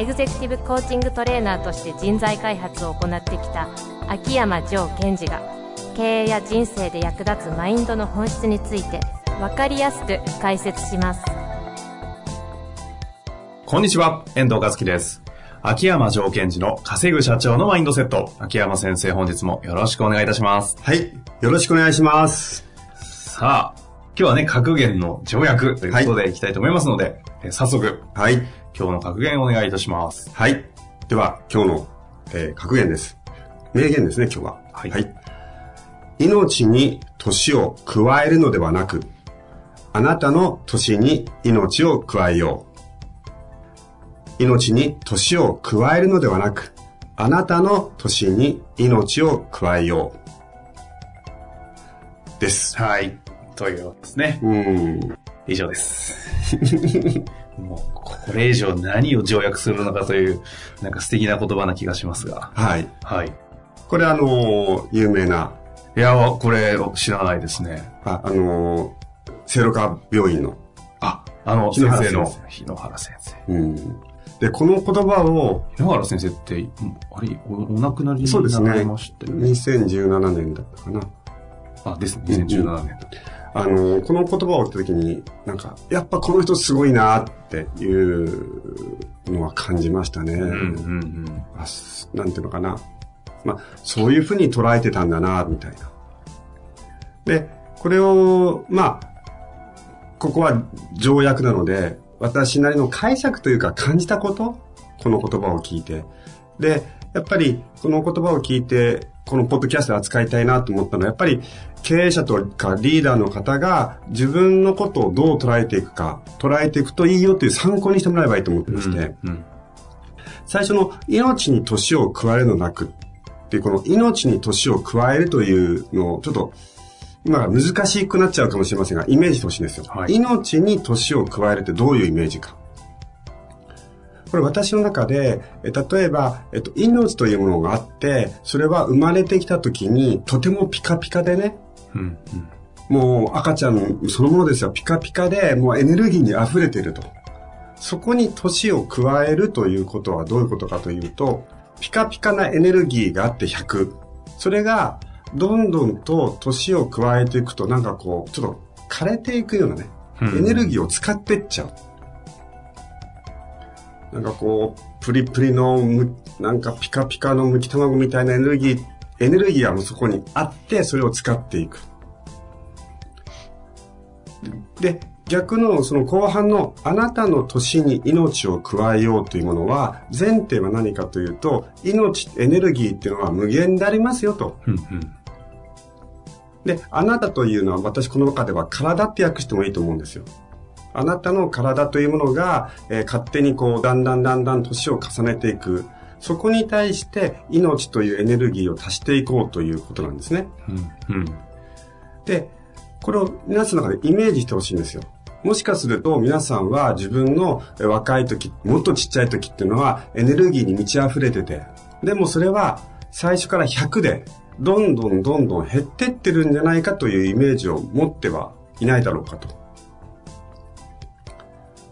エグゼクティブコーチングトレーナーとして人材開発を行ってきた秋山城賢治が経営や人生で役立つマインドの本質について分かりやすく解説しますこんにちは、遠藤和樹です。秋山城賢治の稼ぐ社長のマインドセット。秋山先生、本日もよろしくお願いいたします。はい。よろしくお願いします。さあ、今日はね、格言の条約ということでいきたいと思いますので、えー早速、はい。今日の格言をお願いいたします。はい。では、今日の、えー格言です。名言ですね、今日は。はい命に年を加えるのではなく、あなたの年に命を加えよう。命に年を加えるのではなく、あなたの年に命を加えよう。です。はい。というわけですね。うん。以上です。もう、これ以上何を条約するのかという、なんか素敵な言葉な気がしますが。はい。はい。これあのー有名な、いや、これ知らないですね。あ、あのー、聖路加病院の。あ、あの、先生の日野原先生。うん。で、この言葉を、日野原先生って、うんあれ、おお亡くなりにそうですねなられましたよね？2017年だったかな。あ、ですね。2017年。あのーこの言葉を言った時に、なんか、やっぱこの人すごいなっていうのは感じましたね。うん、うん、うん。なんていうのかな。まあ、そういうふうに捉えてたんだな、みたいな。で、これを、まあ、ここは条約なので、私なりの解釈というか感じたことこの言葉を聞いて。で、やっぱりこの言葉を聞いて、このポッドキャストで扱いたいなと思ったのは、やっぱり経営者とかリーダーの方が自分のことをどう捉えていくか、捉えていくといいよという参考にしてもらえばいいと思ってまして、うん。最初の命に年を加えるのなくっていうこの命に年を加えるというのをちょっと今難しくなっちゃうかもしれませんがイメージしてほしいんですよ、はい。命に年を加えるってどういうイメージか。これ私の中でえ例えば、えっと、命というものがあってそれは生まれてきた時にとてもピカピカでねうん、うん。もう赤ちゃんそのものですよ。ピカピカで、もうエネルギーに溢れていると。そこに年を加えるということはどういうことかというと、ピカピカなエネルギーがあって100。それが、どんどんと年を加えていくと、なんかこう、ちょっと枯れていくようなね、うんエネルギーを使ってっちゃう。なんかこう、プリプリのむ、なんかピカピカのむき卵みたいなエネルギー、エネルギーはもうそこにあって、それを使っていく。で、逆のその後半のあなたの年に命を加えようというものは、前提は何かというと、命、エネルギーっていうのは無限でありますよと。うん、うん。で、あなたというのは私この中では体って訳してもいいと思うんですよ。あなたの体というものが、えー勝手にこう、だんだんだんだん年を重ねていく。そこに対して命というエネルギーを足していこうということなんですね。うん、うん。で、これを皆さんの中でイメージしてほしいんですよ。もしかすると皆さんは自分のえ若い時、もっとちっちゃい時っていうのはエネルギーに満ち溢れてて、でもそれは最初から100でどんどんどんどん減ってってるんじゃないかというイメージを持ってはいないだろうかと。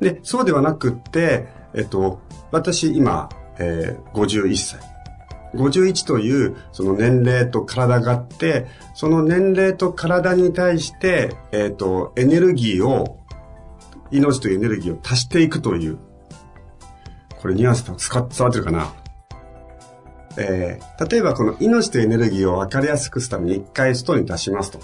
で、そうではなくって、えっと、私今、えー51歳。51というその年齢と体があって、その年齢と体に対して、えっ、と、エネルギーを、命というエネルギーを足していくという、これニュアンスと使伝わってるかなえー例えばこの命とエネルギーを分かりやすくするために一回外に出しますと。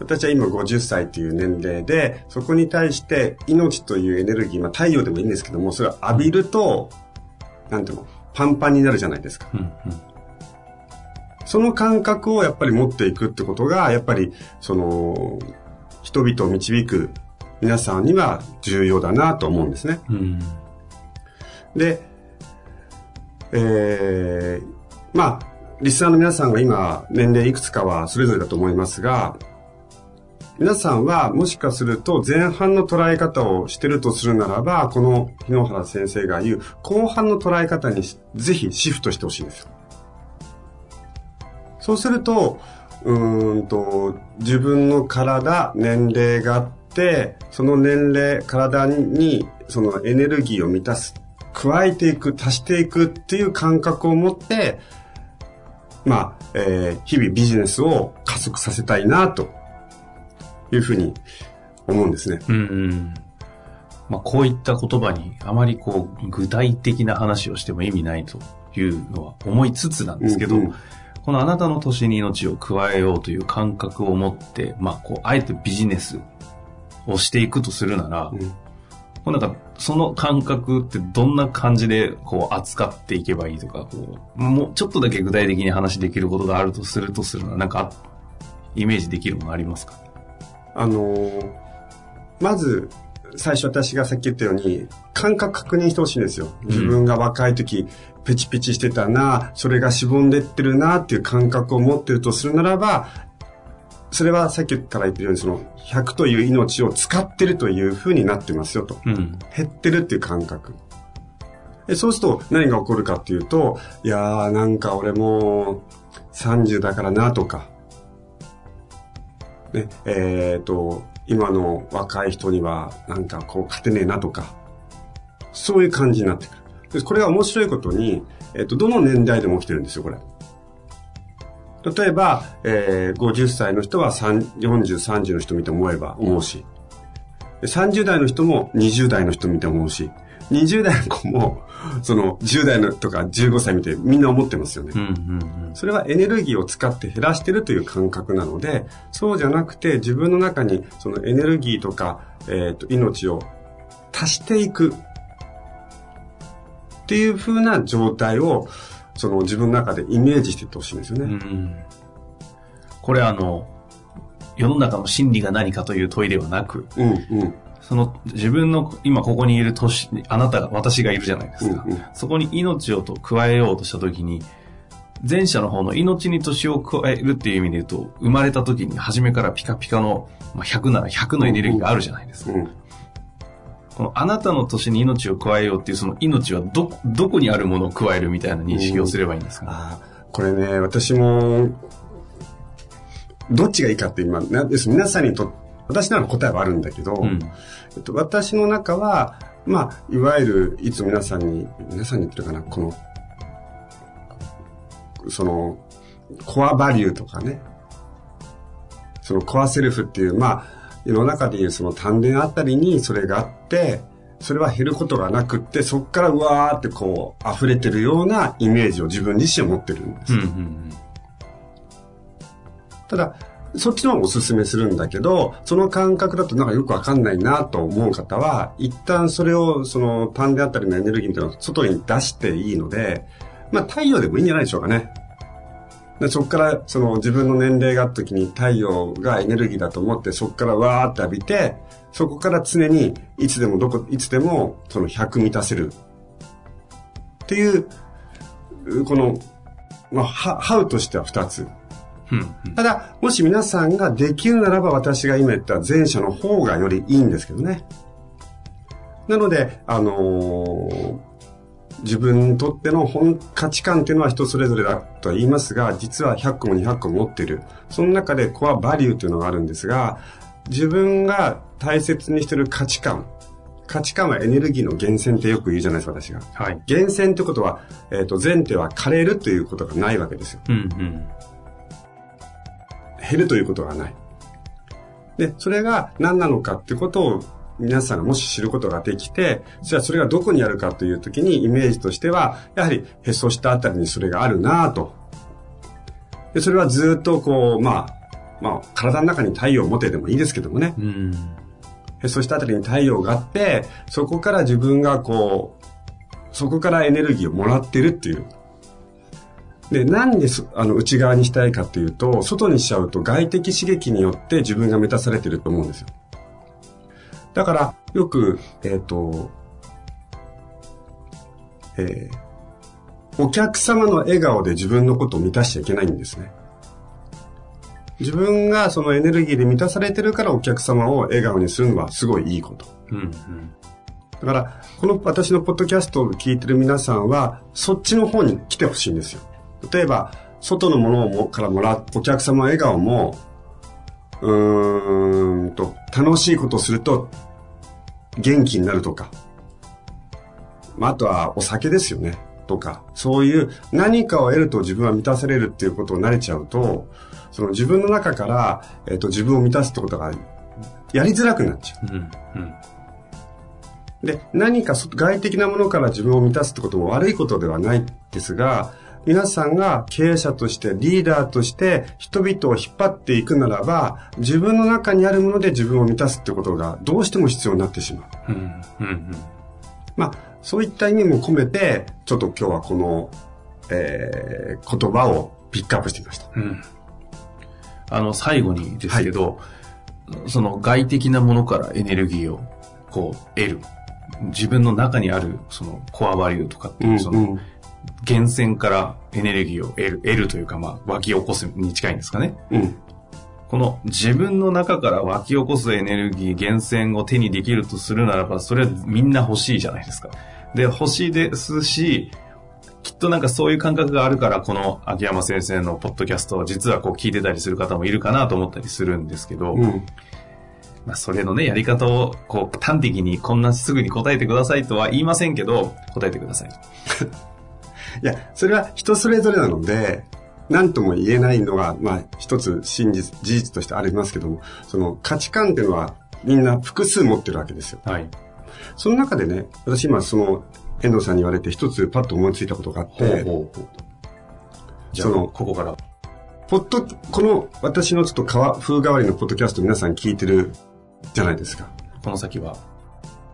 私は今50歳という年齢で、そこに対して命というエネルギー、まあ太陽でもいいんですけども、それを浴びると、なんていうの、パンパンになるじゃないですか。うん、うん。その感覚をやっぱり持っていくってことが、やっぱり、その、人々を導く皆さんには重要だなと思うんですね。うん。で、えーまあ、リスナーの皆さんが今、年齢いくつかはそれぞれだと思いますが、皆さんはもしかすると前半の捉え方をしてるとするならば、この日野原先生が言う後半の捉え方にぜひシフトしてほしいんですよ。そうすると、うんと、自分の体、年齢があって、その年齢、体にそのエネルギーを満たす、加えていく、足していくっていう感覚を持って、まあ、えー、日々ビジネスを加速させたいなというふうに思うんですね。うんうん。まあ、こういった言葉にあまりこう具体的な話をしても意味ないというのは思いつつなんですけど、うんうん、このあなたの年に命を加えようという感覚を持って、まあ、こうあえてビジネスをしていくとするなら、うん、こうなんかその感覚ってどんな感じでこう扱っていけばいいとかこうもうちょっとだけ具体的に話できることがあるとするとするのはなんかイメージできるものありますか？あのー、まず、最初私がさっき言ったように、感覚確認してほしいんですよ。自分が若い時、ペチペチしてたな、それがしぼんでってるなっていう感覚を持ってるとするならば、それはさっきから言ってるように、その100という命を使ってるというふうになってますよと。うん、減ってるっていう感覚。そうすると何が起こるかっていうと、いやーなんか俺も30だからなとか、ね、えっ、ー、と、今の若い人にはなんかこう勝てねえなとか、そういう感じになってくる。でこれは面白いことに、えっ、ー、と、どの年代でも起きてるんですよ、これ。例えば、えー、50歳の人は40、30の人見て思えば思うし、30代の人も20代の人見て思うし、20代の子も、その10代のとか15歳見てみんな思ってますよね、うんうんうん。それはエネルギーを使って減らしてるという感覚なので、そうじゃなくて自分の中にそのエネルギーとか、えっ、ー、と、命を足していくっていう風な状態を、その自分の中でイメージしていってほしいんですよね。うんうん、これあの、世の中の真理が何かという問いではなく、うんうん、その自分の今ここにいる年、あなたが、私がいるじゃないですか。うんうん、そこに命をと加えようとしたときに、前者の方の命に年を加えるっていう意味で言うと、生まれた時に初めからピカピカの、まあ、100なら100のエネルギーがあるじゃないですか。うんうん、このあなたの年に命を加えようっていうその命はど、どこにあるものを加えるみたいな認識をすればいいんですか、うん、これね、私も、どっちがいいかって今、皆さんにとって、私なら答えはあるんだけど、うん、えっと、私の中は、まあ、いわゆる、いつ皆さんに、皆さんに言ってるかな、この、その、コアバリューとかね、そのコアセルフっていう、まあ、世の中でいうその丹田あたりにそれがあって、それは減ることがなくって、そこからうわーってこう、溢れてるようなイメージを自分自身持ってるんです。うんうんうん、ただ、そっちの方がおすすめするんだけど、その感覚だとなんかよくわかんないなと思う方は、一旦それを、その、単であったりのエネルギーみたいなのを外に出していいので、まあ太陽でもいいんじゃないでしょうかね。でそこから、その自分の年齢があった時に太陽がエネルギーだと思って、そこからわーって浴びて、そこから常にいつでもどこ、いつでもその100満たせる。っていう、この、まあ、ハウとしては2つ。ただ、もし皆さんができるならば私が今言った前者の方がよりいいんですけどね。なので、あのー、自分にとっての本価値観っていうのは人それぞれだとは言いますが、実は100個も200個も持っている。その中でコアバリューというのがあるんですが、自分が大切にしている価値観、価値観はエネルギーの源泉ってよく言うじゃないですか、私が。はい。源泉ってことは、えっ、ー、と、前提は枯れるということがないわけですよ。うんうん。減るということがない。で、それが何なのかってことを皆さんがもし知ることができて、じゃあそれがどこにあるかというときにイメージとしては、やはりへそ下あたりにそれがあるなと。で、それはずっとこう、まあ、まあ、体の中に太陽を持ててもいいですけどもね。うん、へそ下あたりに太陽があって、そこから自分がこう、そこからエネルギーをもらってるっていう。で、何であの内側にしたいかっていうと、外にしちゃうと外的刺激によって自分が満たされてると思うんですよ。だから、よく、えっ、ー、と、えー、お客様の笑顔で自分のことを満たしちゃいけないんですね。自分がそのエネルギーで満たされてるからお客様を笑顔にするのはすごいいいこと。うんうん、だから、この私のポッドキャストを聞いてる皆さんは、そっちの方に来てほしいんですよ。例えば、外のものをからもらうお客様の笑顔も、うーんと、楽しいことをすると元気になるとか、まあ、あとはお酒ですよね。とか、そういう何かを得ると自分は満たされるっていうことを慣れちゃうと、その自分の中から、えっ、ー、と、自分を満たすってことがやりづらくなっちゃう。うんうんで、何か外的なものから自分を満たすってことも悪いことではないですが、皆さんが経営者としてリーダーとして人々を引っ張っていくならば、自分の中にあるもので自分を満たすってことがどうしても必要になってしまう。うんうんうん、まあ、そういった意味も込めて、ちょっと今日はこの、えー、言葉をピックアップしてみました。うんあの、最後にですけど、はい、その外的なものからエネルギーをこう得る。自分の中にあるそのコアバリューとかっていう、その、源泉からエネルギーを得る、得るというか、まあ、湧き起こすに近いんですかね。うん、この自分の中から湧き起こすエネルギー、源泉を手にできるとするならば、それはみんな欲しいじゃないですか。で、欲しいですし、きっとなんかそういう感覚があるから、この秋山先生のポッドキャストを実はこう聞いてたりする方もいるかなと思ったりするんですけど、うん、まあそれのね、やり方をこう端的にこんなすぐに答えてくださいとは言いませんけど、答えてください。いや、それは人それぞれなので、何とも言えないのが、まあ一つ真実、事実としてありますけども、その価値観っていうのはみんな複数持ってるわけですよ。はい。その中でね、私今その遠藤さんに言われて一つパッと思いついたことがあって、ほうほうその、ここから。ポッド、この私のちょっと風変わりのポッドキャスト皆さん聞いてるじゃないですか。この先は、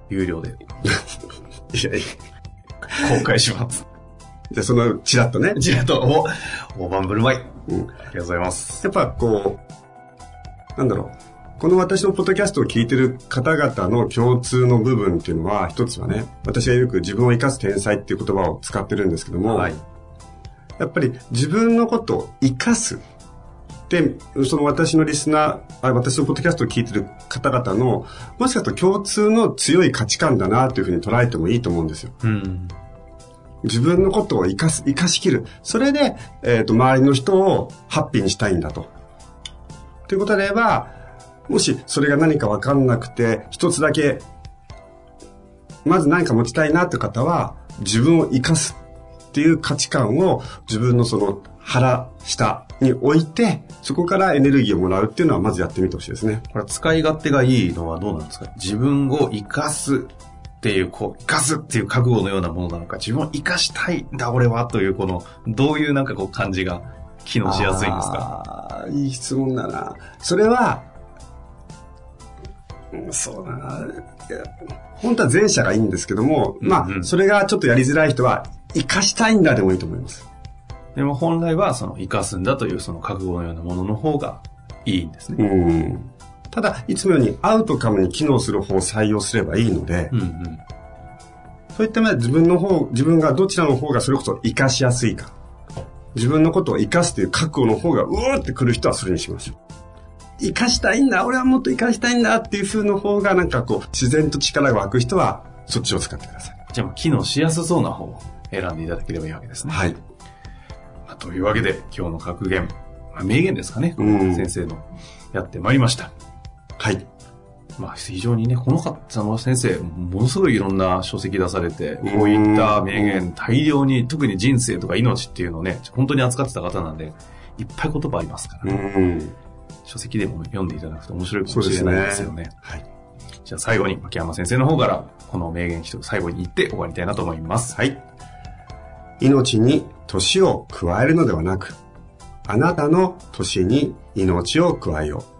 有料で。いやいや。公開します。じゃあその、ちらっとね。ちらっと、お、大盤振る舞い。うん。ありがとうございます。やっぱこう、なんだろう。この私のポッドキャストを聞いてる方々の共通の部分っていうのは、一つはね、私がよく自分を生かす天才っていう言葉を使ってるんですけども、はい、やっぱり自分のことを生かすで、その私のリスナー、私のポッドキャストを聞いてる方々の、もしかすると共通の強い価値観だなというふうに捉えてもいいと思うんですよ。うん、自分のことを生かす、生かしきる。それで、えっ、ー、と、周りの人をハッピーにしたいんだと。ということであれば、もしそれが何かわかんなくて、一つだけ、まず何か持ちたいなって方は、自分を生かすっていう価値観を自分のその腹下に置いて、そこからエネルギーをもらうっていうのはまずやってみてほしいですね。これ使い勝手がいいのはどうなんですか？自分を生かすっていう、こう、生かすっていう覚悟のようなものなのか、自分を生かしたいんだ、俺は、という、この、どういうなんかこう感じが機能しやすいんですか？いい質問だな。それは、そうだな。本当は前者がいいんですけども、うんうん、まあ、それがちょっとやりづらい人は、生かしたいんだでもいいと思います。でも本来は、その生かすんだというその覚悟のようなものの方がいいんですね。うん。ただ、いつもようにアウトカムに機能する方を採用すればいいので、うんうん、そういった意味で自分の方、自分がどちらの方がそれこそ生かしやすいか。自分のことを生かすという覚悟の方がうーってくる人はそれにしましょう。生かしたいんだ、俺はもっと生かしたいんだっていう風の方がなんかこう、自然と力が湧く人は、そっちを使ってください。じゃあ、機能しやすそうな方を選んでいただければいいわけですね。はい。まあ、というわけで、今日の格言、まあ、名言ですかね、先生のやってまいりました。はい。まあ、非常にね、この方の先生、ものすごいいろんな書籍出されて、こういった名言、大量に、特に人生とか命っていうのをね、本当に扱ってた方なんで、いっぱい言葉ありますからね。書籍でも読んでいただくと面白いかもしれないですよね。ねはい。じゃあ最後に、牧山先生の方から、この名言一つ最後に言って終わりたいなと思います。はい。命に年を加えるのではなく、あなたの年に命を加えよう。